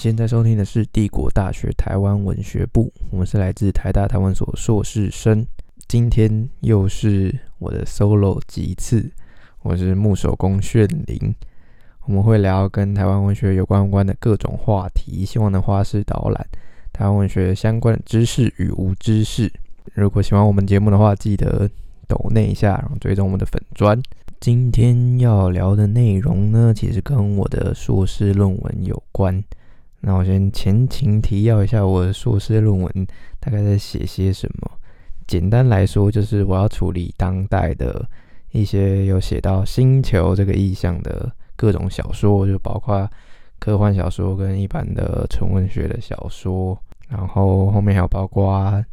现在收听的是帝国大学台湾文学部，我们是来自台大台湾所硕士生。今天又是我的 solo 几次，我是木手工炫灵。我们会聊跟台湾文学有关关的各种话题，希望能花式导览台湾文学相关的知识与无知识。如果喜欢我们节目的话，记得抖那一下，然后追踪我们的粉砖。今天要聊的内容呢，其实跟我的硕士论文有关。那我先前情提要一下，我的硕士论文大概在写些什么。简单来说，就是我要处理当代的一些有写到星球这个意象的各种小说，就包括科幻小说跟一般的纯文学的小说。然后后面还有包括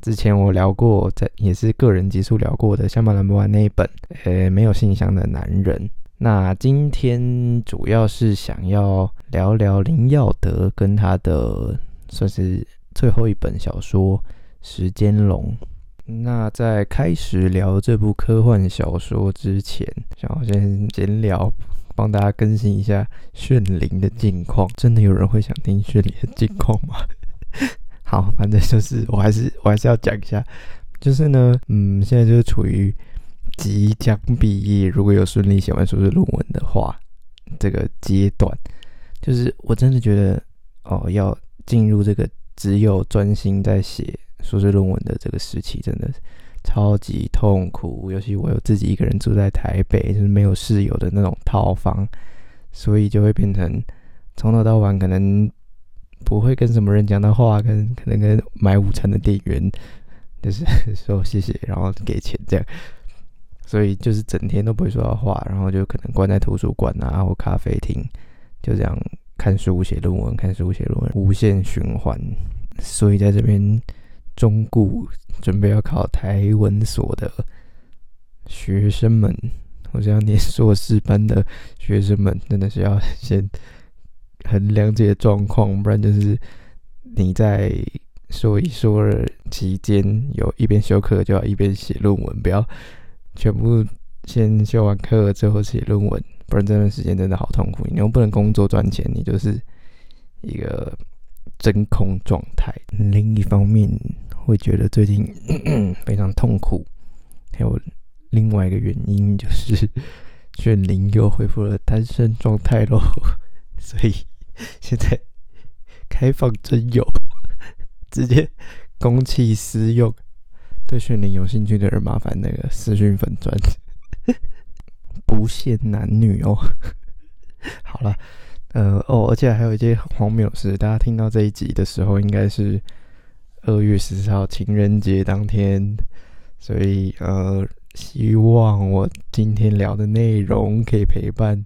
之前我聊过，在也是个人集数聊过的《香巴兰博那一本，呃，没有信箱的男人。那今天主要是想要聊聊林耀德跟他的算是最后一本小说《时间龙》。那在开始聊这部科幻小说之前，想要先闲聊，帮大家更新一下炫灵的近况。真的有人会想听炫灵的近况吗？好，反正就是我还是我还是要讲一下，就是呢，嗯，现在就是处于。即将毕业，如果有顺利写完硕士论文的话，这个阶段就是我真的觉得哦，要进入这个只有专心在写硕士论文的这个时期，真的超级痛苦。尤其我有自己一个人住在台北，就是没有室友的那种套房，所以就会变成从头到晚可能不会跟什么人讲的话，跟可能跟买午餐的店员就是说谢谢，然后给钱这样。所以就是整天都不会说到话，然后就可能关在图书馆啊或咖啡厅，就这样看书写论文，看书写论文，无限循环。所以在这边中顾准备要考台文所的学生们，或者要念硕士班的学生们，真的是要先衡量这些状况，不然就是你在说一说二期间有一边修课就要一边写论文，不要。全部先修完课之后写论文，不然这段时间真的好痛苦。你又不能工作赚钱，你就是一个真空状态。另一方面，会觉得最近 非常痛苦。还有另外一个原因就是，炫灵又恢复了单身状态喽。所以现在开放真友，直接公器私用。对训练有兴趣的人，麻烦那个私讯粉钻，不限男女哦。好了，呃哦，而且还有一件荒谬事，大家听到这一集的时候，应该是二月十四号情人节当天，所以呃，希望我今天聊的内容可以陪伴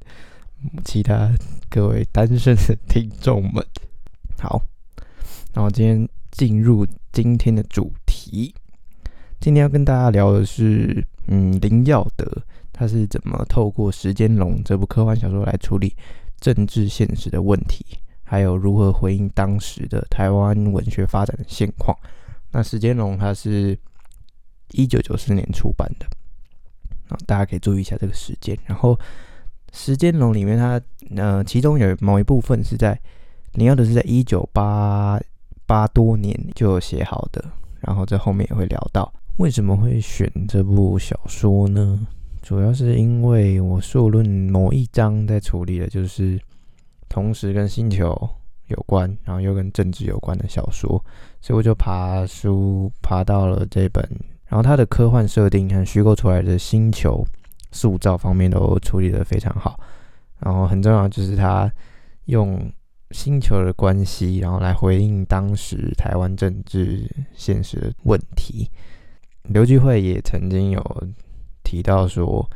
其他各位单身的听众们。好，然后今天进入今天的主题。今天要跟大家聊的是，嗯，林耀德他是怎么透过《时间龙》这部科幻小说来处理政治现实的问题，还有如何回应当时的台湾文学发展的现况。那《时间龙》它是一九九四年出版的，啊，大家可以注意一下这个时间。然后，《时间龙》里面它，呃，其中有某一部分是在林耀德是在一九八八多年就写好的，然后这后面也会聊到。为什么会选这部小说呢？主要是因为我硕论某一章在处理的就是同时跟星球有关，然后又跟政治有关的小说，所以我就爬书爬到了这本。然后它的科幻设定和虚构出来的星球塑造方面都处理的非常好。然后很重要就是它用星球的关系，然后来回应当时台湾政治现实的问题。刘聚会也曾经有提到说，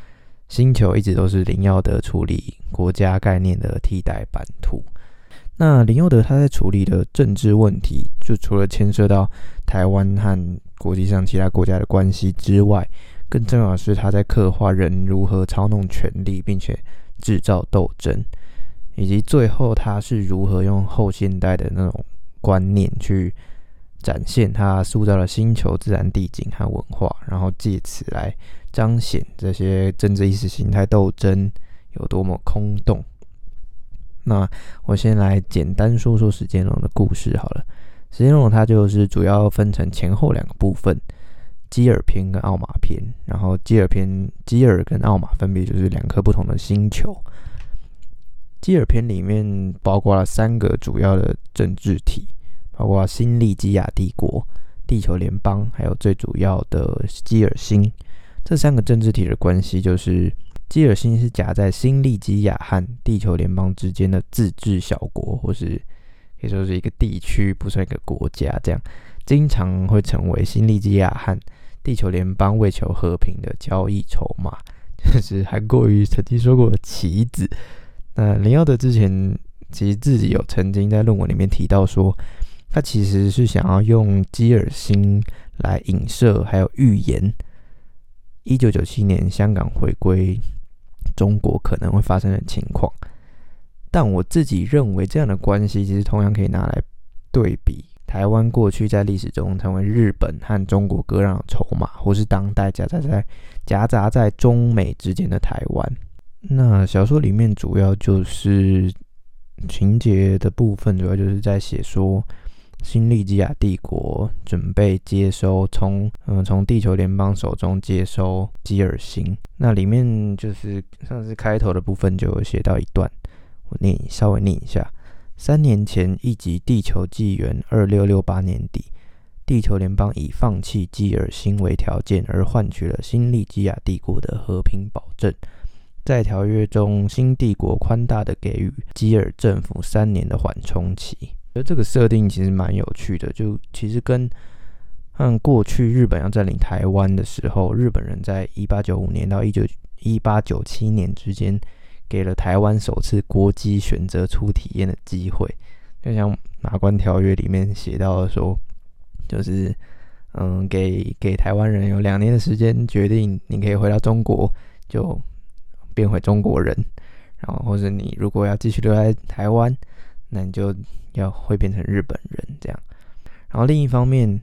星球一直都是林耀德处理国家概念的替代版图。那林耀德他在处理的政治问题，就除了牵涉到台湾和国际上其他国家的关系之外，更重要的是他在刻画人如何操弄权力，并且制造斗争，以及最后他是如何用后现代的那种观念去。展现他塑造了星球自然地景和文化，然后借此来彰显这些政治意识形态斗争有多么空洞。那我先来简单说说史建龙的故事好了。史建龙它就是主要分成前后两个部分，基尔篇跟奥马篇。然后基尔篇，基尔跟奥马分别就是两颗不同的星球。基尔篇里面包括了三个主要的政治体，包括新利基亚帝国、地球联邦，还有最主要的基尔星。这三个政治体的关系就是。基尔星是夹在新利基亚和地球联邦之间的自治小国，或是可以说是一个地区，不算一个国家。这样经常会成为新利基亚和地球联邦为求和平的交易筹码，就是韩国瑜曾经说过的棋子。那林耀德之前其实自己有曾经在论文里面提到说，他其实是想要用基尔星来影射，还有预言一九九七年香港回归。中国可能会发生的情况，但我自己认为这样的关系其实同样可以拿来对比台湾过去在历史中成为日本和中国割让的筹码，或是当代夹杂在夹杂在中美之间的台湾。那小说里面主要就是情节的部分，主要就是在写说。新利基亚帝国准备接收从嗯从地球联邦手中接收基尔星，那里面就是上次开头的部分就有写到一段，我念稍微念一下。三年前，一级地球纪元二六六八年底，地球联邦以放弃基尔星为条件，而换取了新利基亚帝国的和平保证。在条约中，新帝国宽大的给予基尔政府三年的缓冲期。而这个设定其实蛮有趣的，就其实跟嗯过去日本要占领台湾的时候，日本人在一八九五年到一九一八九七年之间，给了台湾首次国机选择出体验的机会。就像马关条约里面写到的说，就是嗯，给给台湾人有两年的时间决定，你可以回到中国就变回中国人，然后或者你如果要继续留在台湾。那你就要会变成日本人这样，然后另一方面，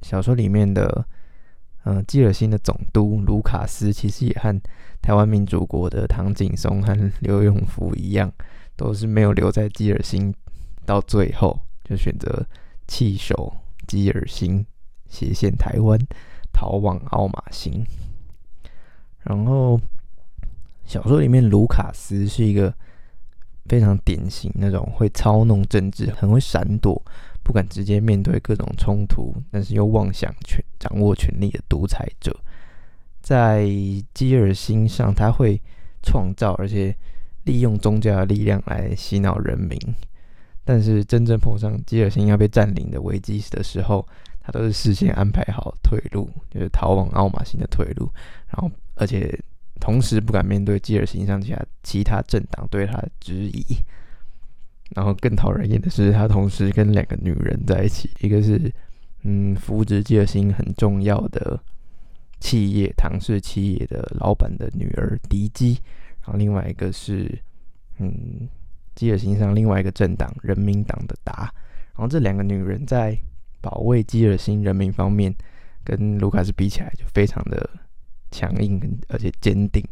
小说里面的嗯基尔星的总督卢卡斯其实也和台湾民主国的唐景松和刘永福一样，都是没有留在基尔星，到最后就选择弃守基尔星，斜线台湾，逃往奥马星。然后小说里面卢卡斯是一个。非常典型那种会操弄政治、很会闪躲、不敢直接面对各种冲突，但是又妄想权掌握权力的独裁者。在基尔星上，他会创造而且利用宗教的力量来洗脑人民，但是真正碰上基尔星要被占领的危机的时候，他都是事先安排好退路，就是逃往奥马星的退路，然后而且。同时不敢面对基尔星上其他其他政党对他的质疑，然后更讨人厌的是，他同时跟两个女人在一起，一个是嗯扶植基尔星很重要的企业唐氏企业的老板的女儿迪基，然后另外一个是嗯基尔星上另外一个政党人民党的达，然后这两个女人在保卫基尔星人民方面，跟卢卡斯比起来就非常的。强硬而且坚定，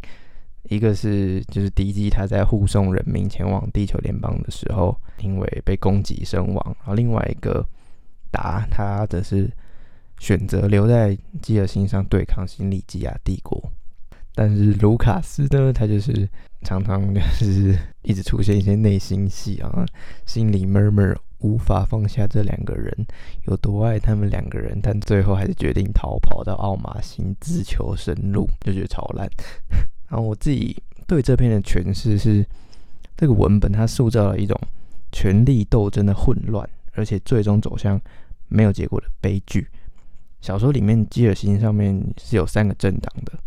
一个是就是敌机他在护送人民前往地球联邦的时候，因为被攻击身亡，然后另外一个达他则是选择留在基尔星上对抗新利基亚帝国，但是卢卡斯呢，他就是常常就是一直出现一些内心戏啊，心里闷闷。无法放下这两个人，有多爱他们两个人，但最后还是决定逃跑到奥马星自求生路，就觉得超烂。然后我自己对这篇的诠释是，这个文本它塑造了一种权力斗争的混乱，而且最终走向没有结果的悲剧。小说里面基尔星上面是有三个政党的，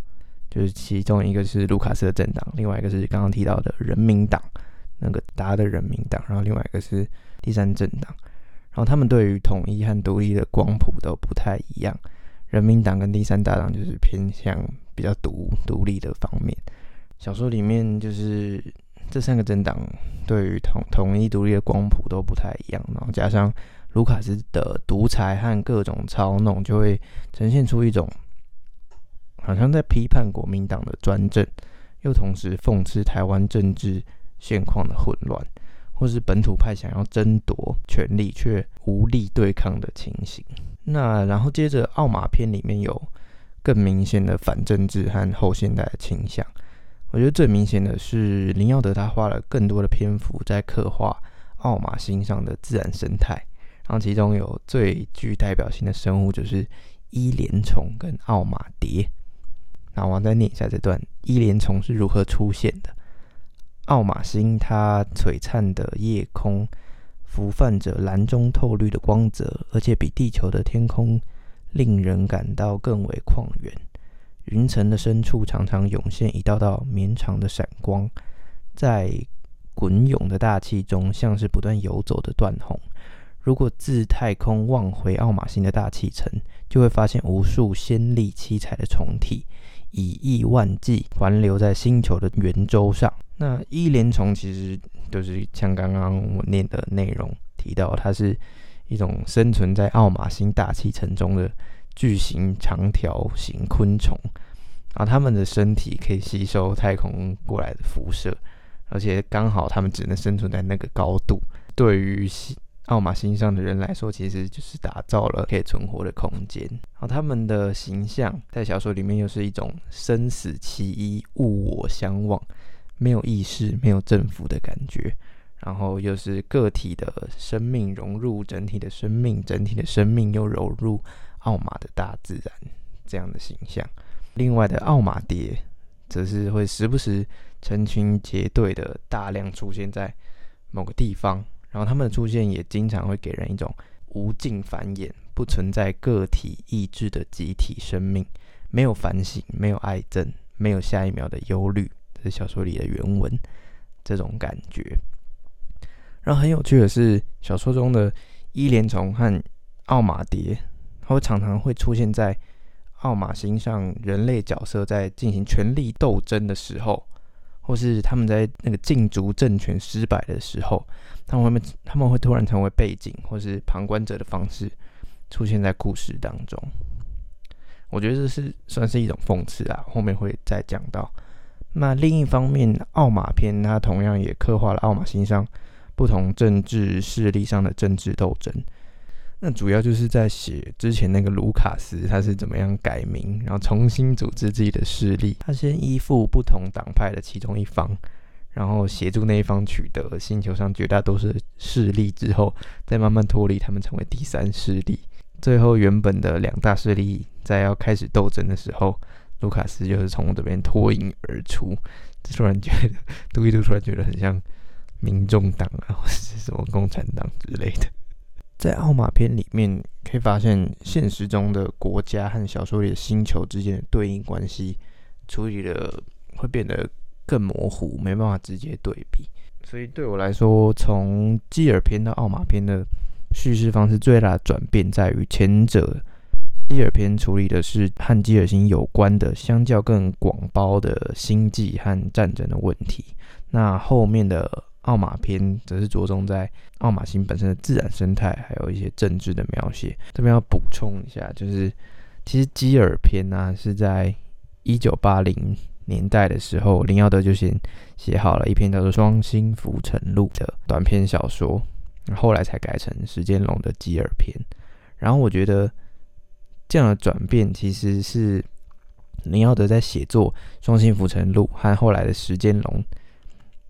就是其中一个是卢卡斯的政党，另外一个是刚刚提到的人民党，那个达的人民党，然后另外一个是。第三政党，然后他们对于统一和独立的光谱都不太一样。人民党跟第三大党就是偏向比较独独立的方面。小说里面就是这三个政党对于统统一独立的光谱都不太一样，然后加上卢卡斯的独裁和各种操弄，就会呈现出一种好像在批判国民党的专政，又同时讽刺台湾政治现况的混乱。或是本土派想要争夺权力却无力对抗的情形。那然后接着《奥马篇》里面有更明显的反政治和后现代的倾向。我觉得最明显的是林耀德，他花了更多的篇幅在刻画奥马星上的自然生态，然后其中有最具代表性的生物就是伊莲虫跟奥马蝶。那我再念一下这段：伊莲虫是如何出现的？奥马星它璀璨的夜空浮泛着蓝中透绿的光泽，而且比地球的天空令人感到更为旷远。云层的深处常常涌现一道道绵长的闪光，在滚涌的大气中，像是不断游走的断虹。如果自太空望回奥马星的大气层，就会发现无数鲜丽七彩的虫体，以亿万计环流在星球的圆周上。那伊莲虫其实就是像刚刚我念的内容提到，它是一种生存在奥马星大气层中的。巨型长条形昆虫，然后它们的身体可以吸收太空过来的辐射，而且刚好它们只能生存在那个高度。对于奥马星上的人来说，其实就是打造了可以存活的空间。然后他们的形象在小说里面又是一种生死其一、物我相忘，没有意识、没有政府的感觉。然后又是个体的生命融入整体的生命，整体的生命又融入。奥马的大自然这样的形象，另外的奥马蝶则是会时不时成群结队的大量出现在某个地方，然后它们的出现也经常会给人一种无尽繁衍、不存在个体意志的集体生命，没有反省，没有爱憎，没有下一秒的忧虑，是小说里的原文这种感觉。然后很有趣的是，小说中的伊莲虫和奥马蝶。它会常常会出现在奥马星上，人类角色在进行权力斗争的时候，或是他们在那个禁足政权失败的时候，他们会他们会突然成为背景或是旁观者的方式出现在故事当中。我觉得这是算是一种讽刺啊，后面会再讲到。那另一方面，奥马篇它同样也刻画了奥马星上不同政治势力上的政治斗争。那主要就是在写之前那个卢卡斯他是怎么样改名，然后重新组织自己的势力。他先依附不同党派的其中一方，然后协助那一方取得星球上绝大多数势力之后，再慢慢脱离他们，成为第三势力。最后原本的两大势力在要开始斗争的时候，卢卡斯就是从这边脱颖而出。突然觉得 读一读，突然觉得很像民众党啊，或者是什么共产党之类的。在奥马篇里面，可以发现现实中的国家和小说里的星球之间的对应关系处理的会变得更模糊，没办法直接对比。所以对我来说，从基尔篇到奥马篇的叙事方式最大的转变在于，前者基尔篇处理的是和基尔星有关的、相较更广包的星际和战争的问题，那后面的。奥马篇则是着重在奥马星本身的自然生态，还有一些政治的描写。这边要补充一下，就是其实基尔篇呢是在一九八零年代的时候，林耀德就先写好了一篇叫做《双星浮沉录》的短篇小说，后来才改成时间龙的基尔篇。然后我觉得这样的转变其实是林耀德在写作《双星浮沉录》和后来的时间龙。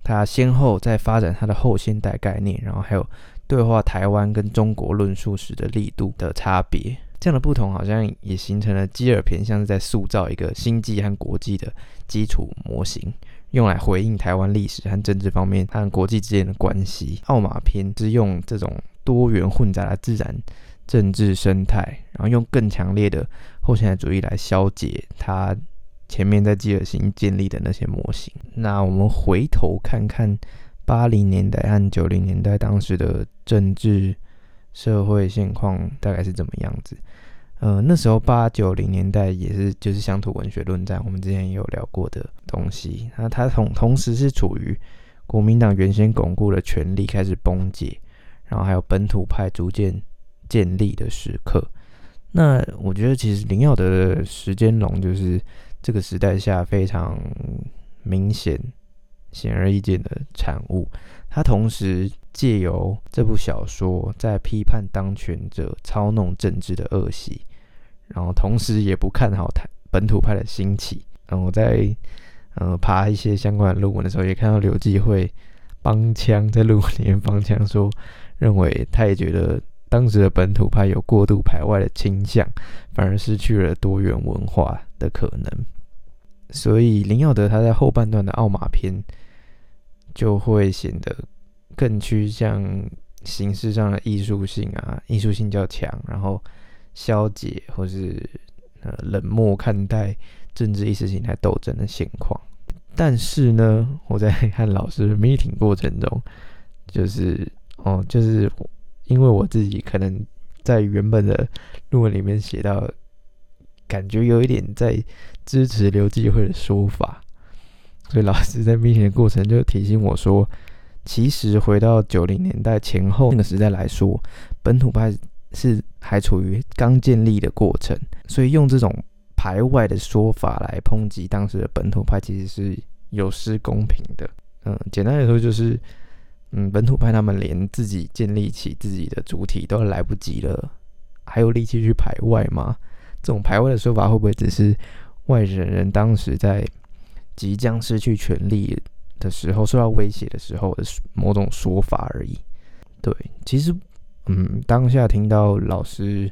他先后在发展他的后现代概念，然后还有对话台湾跟中国论述时的力度的差别，这样的不同好像也形成了基尔篇，像是在塑造一个星际和国际的基础模型，用来回应台湾历史和政治方面和国际之间的关系。奥马篇是用这种多元混杂的自然政治生态，然后用更强烈的后现代主义来消解他。前面在基尔星建立的那些模型，那我们回头看看八零年代和九零年代当时的政治社会现况大概是怎么样子？呃，那时候八九零年代也是就是乡土文学论战，我们之前也有聊过的东西。那它同同时是处于国民党原先巩固的权力开始崩解，然后还有本土派逐渐建立的时刻。那我觉得其实林耀德的时间龙就是。这个时代下非常明显、显而易见的产物，他同时借由这部小说在批判当权者操弄政治的恶习，然后同时也不看好台本土派的兴起。嗯，我在呃爬一些相关的论文的时候，也看到刘继会帮腔在论文里面帮腔说，认为他也觉得当时的本土派有过度排外的倾向，反而失去了多元文化的可能。所以林耀德他在后半段的《奥马篇》就会显得更趋向形式上的艺术性啊，艺术性较强，然后消解或是呃冷漠看待。政治意识形态斗争的现况，但是呢，我在和老师 meeting 过程中，就是哦，就是因为我自己可能在原本的论文里面写到，感觉有一点在支持刘继会的说法，所以老师在 meeting 的过程就提醒我说，其实回到九零年代前后那个时代来说，本土派是还处于刚建立的过程，所以用这种。排外的说法来抨击当时的本土派，其实是有失公平的。嗯，简单来说就是，嗯，本土派他们连自己建立起自己的主体都来不及了，还有力气去排外吗？这种排外的说法会不会只是外省人当时在即将失去权力的时候受到威胁的时候的某种说法而已？对，其实，嗯，当下听到老师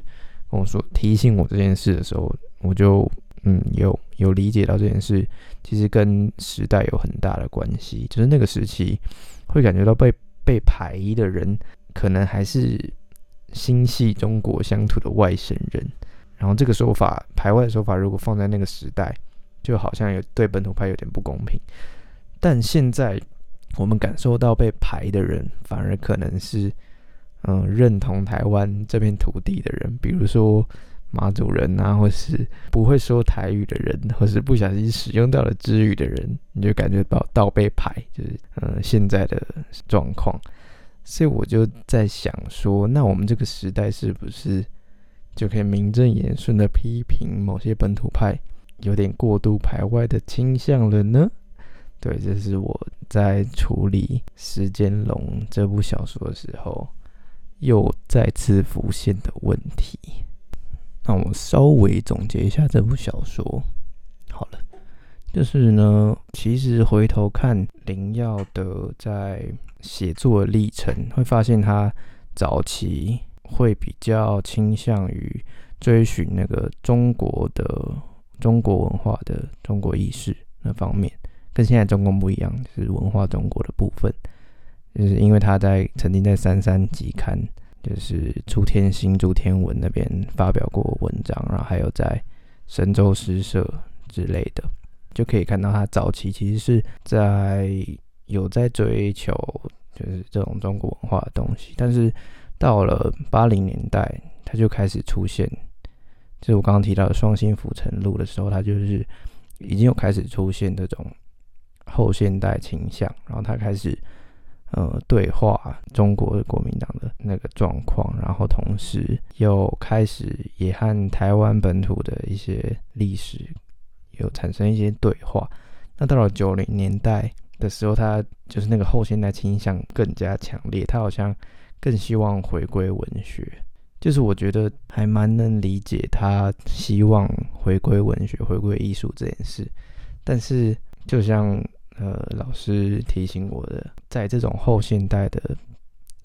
跟我说提醒我这件事的时候。我就嗯有有理解到这件事，其实跟时代有很大的关系。就是那个时期会感觉到被被排的人，可能还是心系中国乡土的外省人。然后这个说法排外的说法，如果放在那个时代，就好像有对本土派有点不公平。但现在我们感受到被排的人，反而可能是嗯认同台湾这片土地的人，比如说。马祖人啊，或是不会说台语的人，或是不小心使用到了支语的人，你就感觉到倒背排，就是呃现在的状况。所以我就在想说，那我们这个时代是不是就可以名正言顺的批评某些本土派有点过度排外的倾向了呢？对，这是我在处理《时间龙》这部小说的时候又再次浮现的问题。那我稍微总结一下这部小说，好了，就是呢，其实回头看林耀德在写作的历程，会发现他早期会比较倾向于追寻那个中国的中国文化的中国意识那方面，跟现在中共不一样，是文化中国的部分，就是因为他在曾经在三三集刊。就是朱天心、朱天文那边发表过文章，然后还有在神州诗社之类的，就可以看到他早期其实是在有在追求就是这种中国文化的东西，但是到了八零年代，他就开始出现，就是我刚刚提到的《双星浮沉录》的时候，他就是已经有开始出现这种后现代倾向，然后他开始。呃，对话中国的国民党的那个状况，然后同时又开始也和台湾本土的一些历史有产生一些对话。那到了九零年代的时候，他就是那个后现代倾向更加强烈，他好像更希望回归文学，就是我觉得还蛮能理解他希望回归文学、回归艺术这件事。但是就像。呃，老师提醒我的，在这种后现代的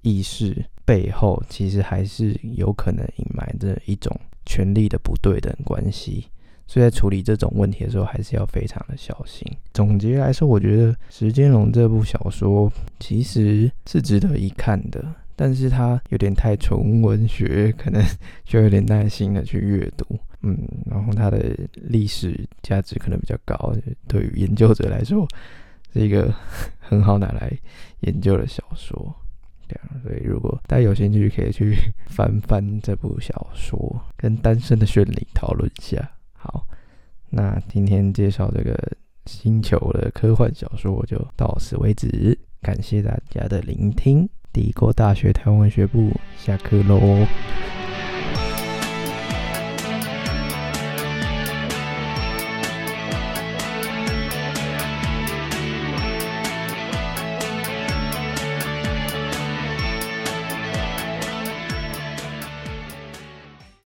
意识背后，其实还是有可能隐瞒着一种权力的不对等关系，所以在处理这种问题的时候，还是要非常的小心。总结来说，我觉得《时间龙》这部小说其实是值得一看的，但是它有点太纯文学，可能需要有点耐心的去阅读。嗯，然后它的历史价值可能比较高，对于研究者来说。是一个 很好拿来研究的小说，这样，所以如果大家有兴趣，可以去 翻翻这部小说，跟单身的绚丽讨论一下。好，那今天介绍这个星球的科幻小说就到此为止，感谢大家的聆听。帝国大学台湾文学部下课喽。